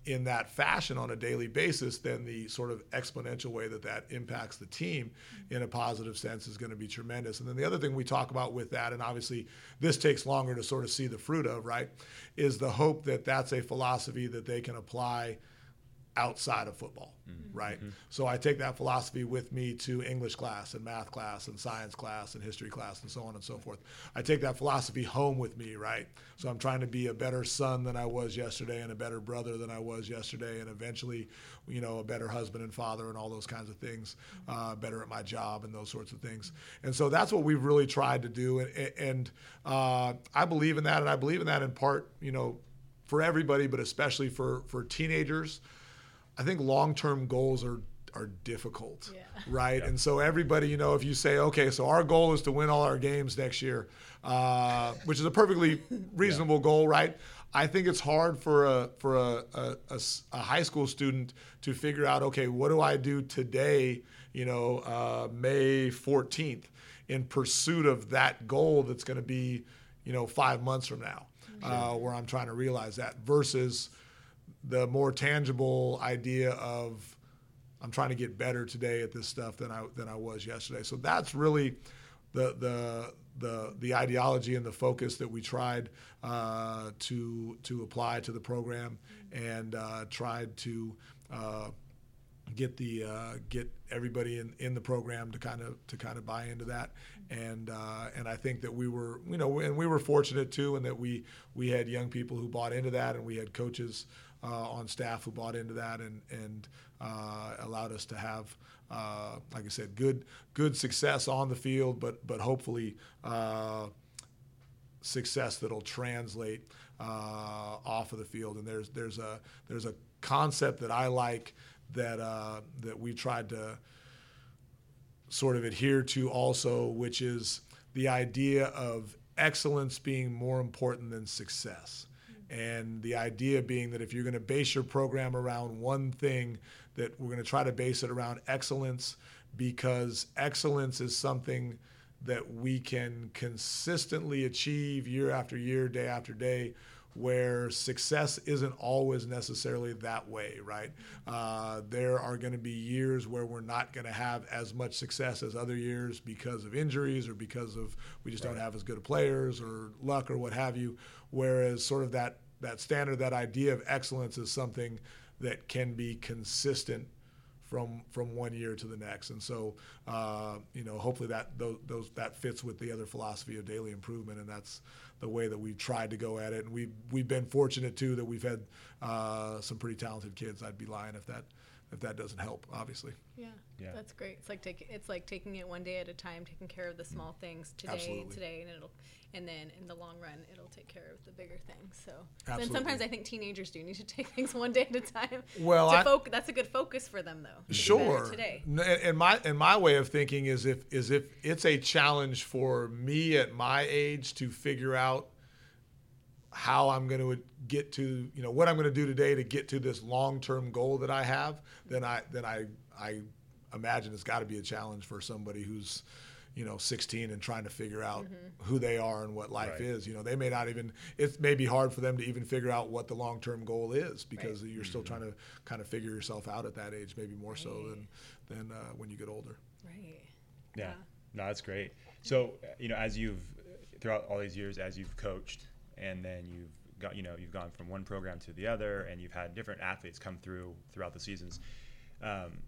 in that fashion on a daily basis, then the sort of exponential way that that impacts the team in a positive sense is going to be tremendous. And then the other thing we talk about with that, and obviously this takes longer to sort of see the fruit of, right, is the hope that that's a philosophy that they can apply outside of football, right? So I take that philosophy with me to English class and math class and science class and history class and so on and so forth. I take that philosophy home with me, right? So I'm trying to be a better son than I was yesterday and a better brother than I was yesterday and eventually, you know, a better husband and father and all those kinds of things, uh, better at my job and those sorts of things. And so that's what we've really tried to do. And, and uh, I believe in that. And I believe in that in part, you know, for everybody, but especially for, for teenagers. I think long-term goals are are difficult, Yeah. right? And so everybody, you know, if you say, okay, so our goal is to win all our games next year, uh, which is a perfectly [LAUGHS] reasonable goal, right? I think it's hard for a for a, a- a s- a high school student to figure out, okay, what do I do today? You know, uh, May 14th, in pursuit of that goal that's going to be, you know, five months from now, uh, where I'm trying to realize that versus the more tangible idea of I'm trying to get better today at this stuff than I than I was yesterday. So that's really the the the the ideology and the focus that we tried uh, to to apply to the program and uh, tried to. Uh, get the uh, get everybody in, in the program to kind of to kind of buy into that and uh, and I think that we were you know and we were fortunate too in that we we had young people who bought into that and we had coaches uh, on staff who bought into that and and uh, allowed us to have uh, like I said good good success on the field but but hopefully uh, success that'll translate uh, off of the field. And there's there's a there's a concept that I like that that we tried to sort of adhere to also, which is the idea of excellence being more important than success. And the idea being that if you're going to base your program around one thing, that we're going to try to base it around excellence because excellence is something that we can consistently achieve year after year, day after day, where success isn't always necessarily that way, right? Uh, there are going to be years where we're not going to have as much success as other years because of injuries or because of we just don't have as good of players or luck or what have you. Whereas sort of that that standard, that idea of excellence is something that can be consistent from from one year to the next. And so, uh, you know, hopefully that those, those that fits with the other philosophy of daily improvement, and that's the way that we've tried to go at it. And we've we've been fortunate too that we've had uh, some pretty talented kids. I'd be lying if that if that doesn't help, obviously. Yeah, Yeah. that's great. It's like taking it's like taking it one day at a time, taking care of the mm. small things today, Absolutely. today, and it'll and then in the long run it'll take care of the bigger things. So Absolutely. then sometimes I think teenagers do need to [LAUGHS] take things one day at a time. Well, to I- foc- that's a good focus for them though. to Sure. Today. And my and my way of thinking is if is if it's a challenge for me at my age to figure out how I'm going to get to you know what I'm going to do today to get to this long term goal that I have, then I then I I imagine it's got to be a challenge for somebody who's you know 16 and trying to figure out who they are and what life Right. is you know they may not even it may be hard for them to even figure out what the long-term goal is because you're still trying to kind of figure yourself out at that age maybe more so than than uh, when you get older Right. Yeah. No, that's great. So, you know, as you've throughout all these years, as you've coached, and then you've got, you know, you've gone from one program to the other, and you've had different athletes come through throughout the seasons. Um,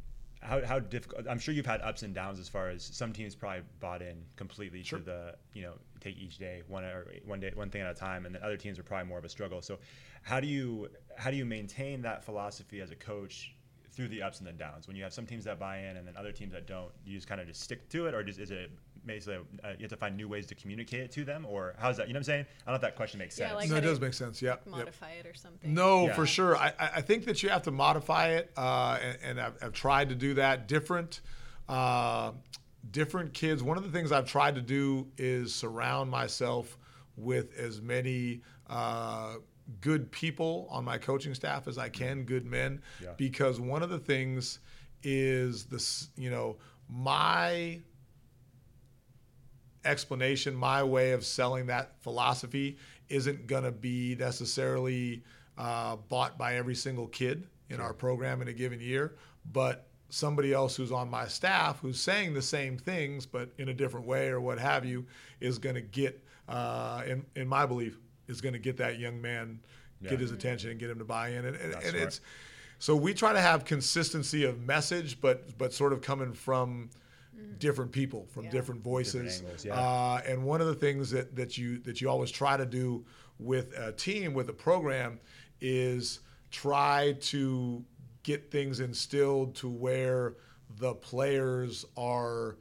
how, how difficult? I'm sure you've had ups and downs as far as some teams probably bought in completely Sure. to the, you know, take each day one or one day one thing at a time, and then other teams are probably more of a struggle. So, how do you how do you maintain that philosophy as a coach? through the ups and the downs when you have some teams that buy in and then other teams that don't you just kind of just stick to it or just is it basically uh, you have to find new ways to communicate it to them or how's that you know what i'm saying i don't know if that question makes Yeah, sense like no it does make sense yeah Modify it or something. No, Yeah. for sure. I, I I think that you have to modify it, uh, and, and I've, I've tried to do that. Different, uh, different kids. One of the things I've tried to do is surround myself with as many uh, good people on my coaching staff as I can, good men, Yeah. because one of the things is this. You know, my explanation, my way of selling that philosophy isn't going to be necessarily uh, bought by every single kid in our program in a given year, but somebody else who's on my staff who's saying the same things but in a different way or what have you is going to get, uh, in, in my belief, is going to get that young man, Yeah. get his attention and get him to buy in. And, and, and it's, so we try to have consistency of message, but but sort of coming from different people, from Yeah. different voices. angles, yeah. uh, and one of the things that, that you that you always try to do with a team, with a program, is try to get things instilled to where the players are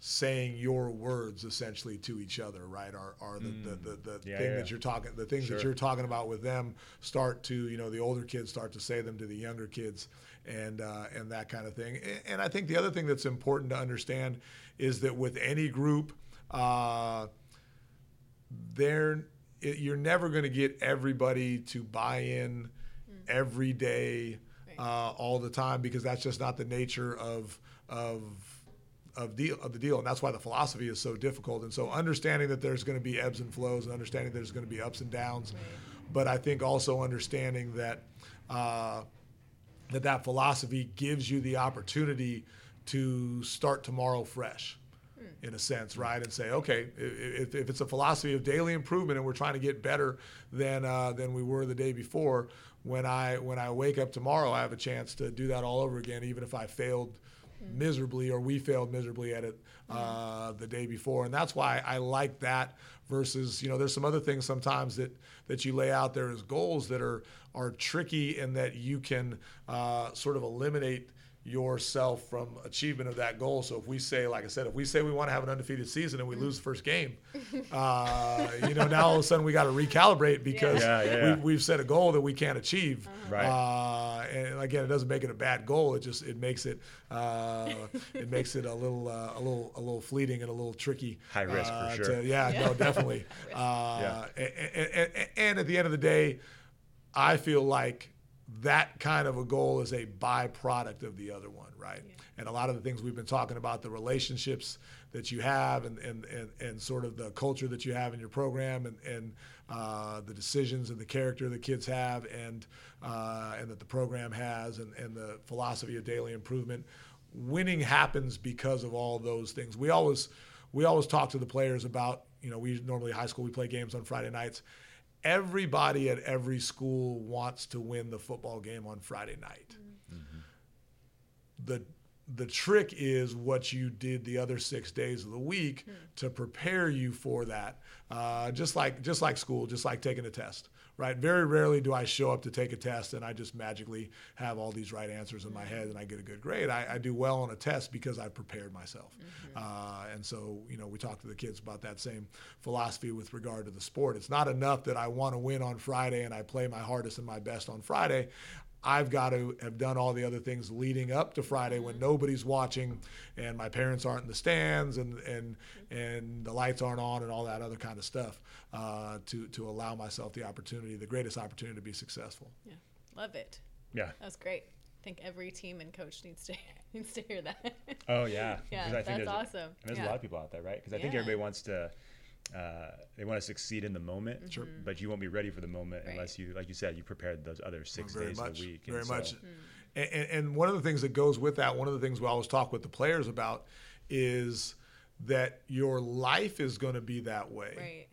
saying your words essentially to each other, right? Are are the the, the, the Mm. Yeah, thing yeah. that you're talking the things that you're talking about with them start to, you know, the older kids start to say them to the younger kids and uh, and that kind of thing. And I think the other thing that's important to understand is that with any group, uh, they're it, you're never going to get everybody to buy in every day, uh, all the time because that's just not the nature of of of deal of the deal, and that's why the philosophy is so difficult. And so understanding that there's going to be ebbs and flows, and understanding there's going to be ups and downs, but I think also understanding that. That that philosophy gives you the opportunity to start tomorrow fresh in a sense right? And say okay if, if it's a philosophy of daily improvement and we're trying to get better than uh, than we were the day before when i when i wake up tomorrow i have a chance to do that all over again even if i failed miserably or we failed miserably at it uh, the day before. And that's why i like that versus you know there's some other things sometimes that that you lay out there as goals that are are tricky and that you can uh, sort of eliminate yourself from achievement of that goal. So if we say, like I said, if we say we want to have an undefeated season and we lose the first game, [LAUGHS] uh, you know, now all of a sudden we got to recalibrate because Yeah, yeah, yeah. We, we've set a goal that we can't achieve. Right. Uh, and again, it doesn't make it a bad goal. It just it makes it uh, [LAUGHS] it makes it a little uh, a little a little fleeting and a little tricky. High risk for uh, sure. to- yeah, no, definitely. [LAUGHS] uh, and, and, and at the end of the day, I feel like that kind of a goal is a byproduct of the other one, right? And a lot of the things we've been talking about, the relationships that you have and, and, and, and sort of the culture that you have in your program and, and uh, the decisions and the character the kids have and, uh, and that the program has and, and the philosophy of daily improvement. Winning happens because of all those things. We always, we always talk to the players about, you know, we normally high school, we play games on Friday nights everybody at every school wants to win the football game on Friday night. The the trick is what you did the other six days of the week to prepare you for that. Uh, just like just like school, just like taking a test, right? Very rarely do I show up to take a test and I just magically have all these right answers in my head and I get a good grade. I, I do well on a test because I prepared myself. Uh, and so, you know, we talk to the kids about that same philosophy with regard to the sport. It's not enough that I want to win on Friday and I play my hardest and my best on Friday. I've got to have done all the other things leading up to Friday when nobody's watching and my parents aren't in the stands and and and the lights aren't on and all that other kind of stuff uh, to to allow myself the opportunity, the greatest opportunity to be successful. Yeah, love it. Yeah. That's great. I think every team and coach needs to [LAUGHS] needs to hear that. Oh yeah. [LAUGHS] Yeah, 'Cause I think that's there's, awesome. And there's a lot of people out there, right? Because I think everybody wants to. Uh, they want to succeed in the moment, sure. but you won't be ready for the moment Mm-hmm. Right. unless you, like you said, you prepared those other six very days much, of the week. very And so- much. And, and, and one of the things that goes with that, one of the things we always talk with the players about, is that your life is going to be that way. right.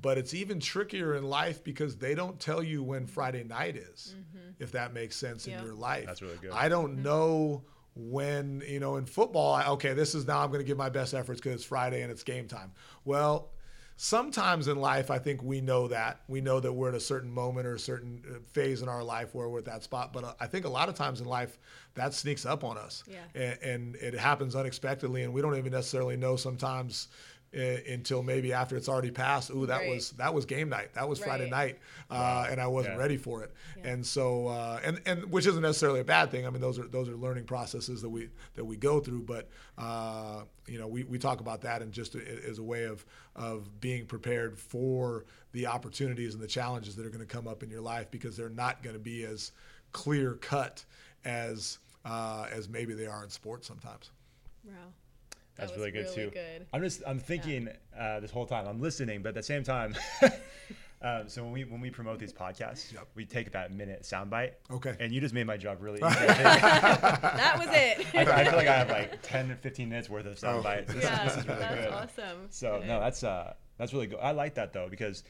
But it's even trickier in life because they don't tell you when Friday night is, if that makes sense Mm-hmm. Yeah. in your life. That's really good. I don't know when, you know, in football, I, okay, this is now I'm going to give my best efforts because it's Friday and it's game time. Well, sometimes in life, I think we know that. We know that we're at a certain moment or a certain uh, phase in our life where we're at that spot. But uh, I think a lot of times in life, that sneaks up on us. Yeah. And, and it happens unexpectedly, and we don't even necessarily know sometimes. Uh, until maybe after it's already passed, ooh, that Right. was that was game night. That was Friday night, uh, and I wasn't Yeah. ready for it. Yeah. And so, uh, and and which isn't necessarily a bad thing. I mean, those are those are learning processes that we that we go through. But uh, you know, we, we talk about that and just a- as a way of of being prepared for the opportunities and the challenges that are going to come up in your life because they're not going to be as clear cut as uh, as maybe they are in sports sometimes. Wow. That's That was really good really too. good. I'm just I'm thinking uh, this whole time I'm listening, but at the same time, [LAUGHS] um, so when we when we promote these podcasts, Yep. we take that minute soundbite. Okay. And you just made my job really [LAUGHS] easy. That was it. [LAUGHS] I feel like I have like 10 to 15 minutes worth of sound bites. This, yeah, this is really that's good. awesome. So no, that's uh that's really good. I like that though because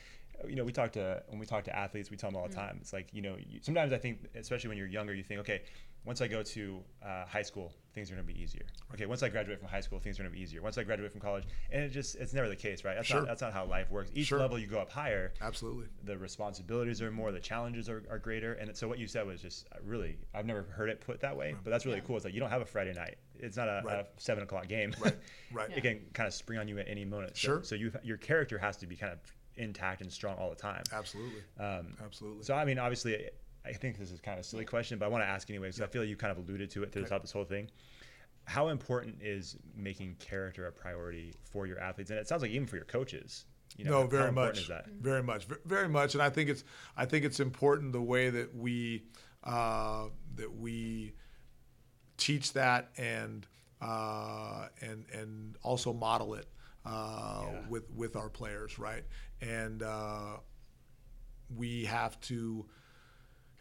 you know we talk to when we talk to athletes, we tell them all the Mm-hmm. time. It's like you know you, sometimes I think especially when you're younger, you think okay, once I go to uh, high school, things are gonna be easier. Okay, once I graduate from high school, things are gonna be easier. Once I graduate from college, and it just it's never the case, right? That's Sure. not that's not how life works. Each Sure. level you go up higher, Absolutely. the responsibilities are more, the challenges are, are greater. And so what you said was just uh, really, I've never heard it put that way, but that's really Yeah. cool. It's like you don't have a Friday night. It's not a, Right. a seven o'clock game. Right. [LAUGHS] Right. it can kind of spring on you at any moment. So, Sure. So you, your character has to be kind of intact and strong all the time. Absolutely. Um, Absolutely. so I mean, obviously, I think this is kind of a silly question, but I want to ask anyway because I feel like you kind of alluded to it throughout this whole thing. How important is making character a priority for your athletes? And it sounds like even for your coaches. You know, no, how very much. Is that? Very much, Ve- very much, and I think it's I think it's important the way that we uh, that we teach that and uh, and and also model it uh, Yeah. with with our players, right? And uh, we have to,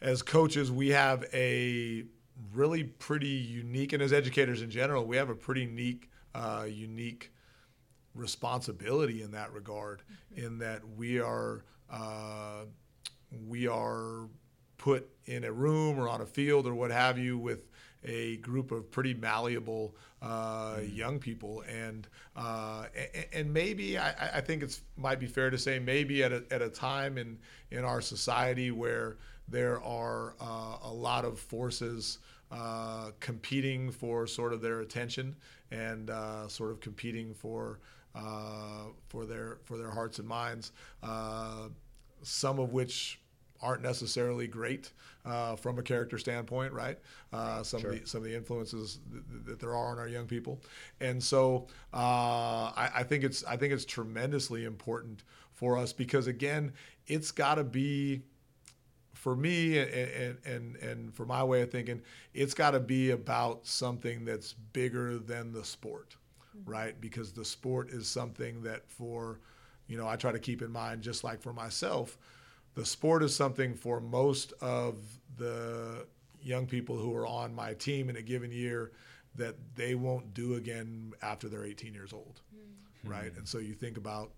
as coaches, we have a really pretty unique, and as educators in general, we have a pretty unique, uh, unique responsibility in that regard. In that we are uh, we are put in a room or on a field or what have you with a group of pretty malleable uh, young people, and uh, a- and maybe I, I think it's might be fair to say maybe at a, at a time in in our society where there are uh, a lot of forces uh, competing for sort of their attention and uh, sort of competing for uh, for their for their hearts and minds. Uh, some of which aren't necessarily great uh, from a character standpoint, right? Uh, some Sure. of the some of the influences th- th- that there are on our young people, and so uh, I, I think it's I think it's tremendously important for us because again, it's got to be for me and, and and and for my way of thinking, it's got to be about something that's bigger than the sport, mm-hmm. right? Because the sport is something that for, you know, I try to keep in mind just like for myself, the sport is something for most of the young people who are on my team in a given year that they won't do again after they're 18 years old, mm-hmm. right? And so you think about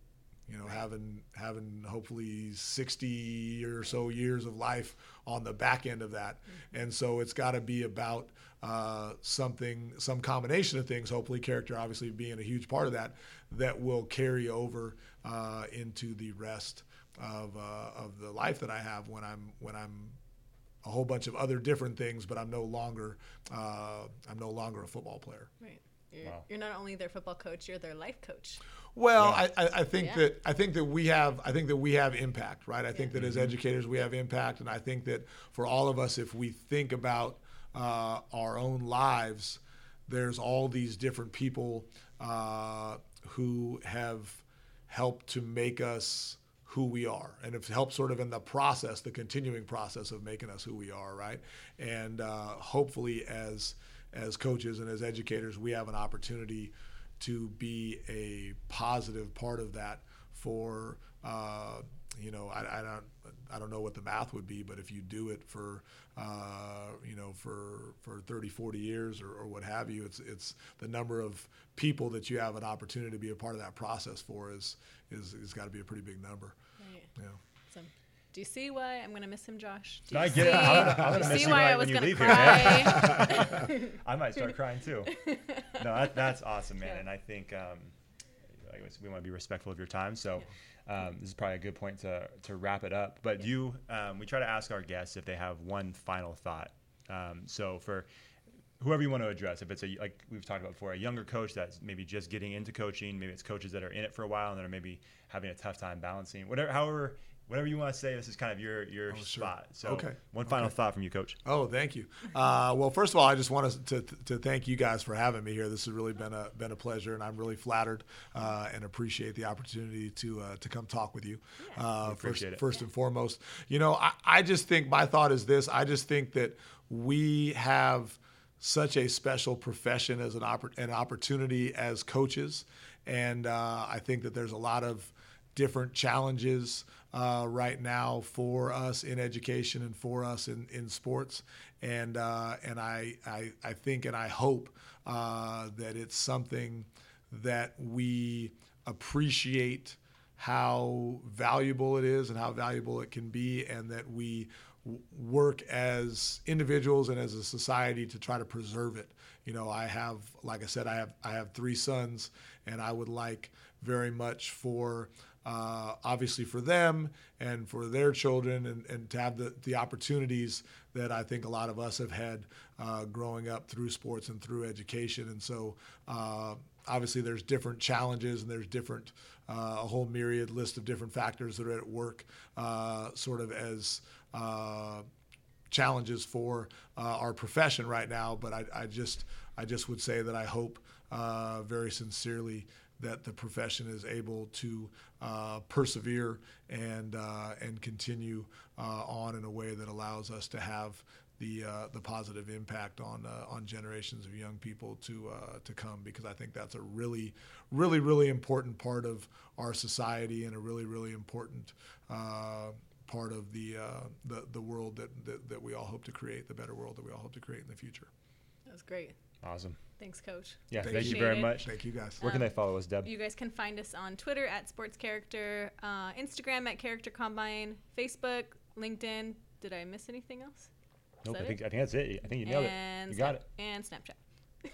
you know, having having hopefully 60 or so years of life on the back end of that, and so it's got to be about uh, something, some combination of things. Hopefully, character obviously being a huge part of that, that will carry over uh, into the rest of uh, of the life that I have when I'm when I'm a whole bunch of other different things, but I'm no longer uh, I'm no longer a football player. Right. You're, Wow. you're not only their football coach, you're their life coach. Well, Yeah. I, I, I think Yeah. that I think that we have I think that we have impact, right? I think that as educators we have impact, and I think that for all of us, if we think about uh, our own lives, there's all these different people uh, who have helped to make us who we are and have helped sort of in the process the continuing process of making us who we are right and uh, hopefully as as coaches and as educators we have an opportunity to be a positive part of that for uh, you know I, I don't I don't know what the math would be but if you do it for uh, you know for for 30 40 years or, or what have you it's it's the number of people that you have an opportunity to be a part of that process for is is, is got to be a pretty big number Right. yeah So, do you see why I'm gonna miss him, Josh? Do you I get it. see- I'm gonna- I'm gonna miss see you why right I when was you leave here. cry? [LAUGHS] I might start crying too. [LAUGHS] No, that, that's awesome, man. And I think um, like I guess we want to be respectful of your time. So um, this is probably a good point to, to wrap it up. But you, um, we try to ask our guests if they have one final thought. Um, so for whoever you want to address, if it's a like we've talked about before, a younger coach that's maybe just getting into coaching, maybe it's coaches that are in it for a while and that are maybe having a tough time balancing, whatever, however. Whatever you want to say, this is kind of your your Oh, sure. spot. So, Okay. one final thought from you, Coach. Oh, thank you. Uh, well, first of all, I just want to, to to thank you guys for having me here. This has really been a been a pleasure, and I'm really flattered uh, and appreciate the opportunity to uh, to come talk with you. Uh, first, appreciate it. first and foremost, you know, I, I just think my thought is this. I just think that we have such a special profession as an oppor- an opportunity as coaches, and uh, I think that there's a lot of different challenges uh, right now for us in education and for us in, in sports. And uh, and I, I I think and I hope uh, that it's something that we appreciate how valuable it is and how valuable it can be, and that we work as individuals and as a society to try to preserve it. You know, I have, like I said, I have I have three sons, and I would like very much for uh, obviously for them and for their children and, and to have the, the opportunities that I think a lot of us have had uh, growing up through sports and through education. And so uh, obviously there's different challenges and there's different, uh, a whole myriad list of different factors that are at work uh, sort of as uh, challenges for our profession right now. But I, I just I just would say that I hope very sincerely that the profession is able to uh, persevere and uh, and continue uh, on in a way that allows us to have the uh, the positive impact on uh, on generations of young people to uh, to come because I think that's a really really really important part of our society and a really really important uh, part of the, uh, the the world that, that that we all hope to create the better world that we all hope to create in the future. That was great. Awesome. Thanks, Coach. Yeah, Thank thank you you. very it. much. Thank you guys. Where can they follow us, Deb? You guys can find us on Twitter at Sports Character, uh, Instagram at Character Combine, Facebook, LinkedIn. Did I miss anything else? Nope, I think it? I think that's it. I think you nailed and it. You got Snap- it. And Snapchat.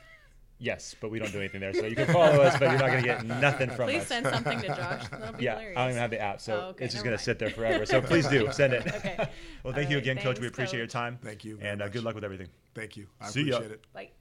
Yes, but we don't do anything there. So you can follow us, but you're not going to get nothing from Please us. Please send something to Josh. [LAUGHS] That'll be yeah, hilarious. I don't even have the app, so Oh, okay, it's just going to sit there forever. So [LAUGHS] please do send it. Okay. well, thank All you right, again, Coach. We thanks, appreciate your time. Thank you And uh, good luck with everything. Thank you. I See ya. appreciate it. Like.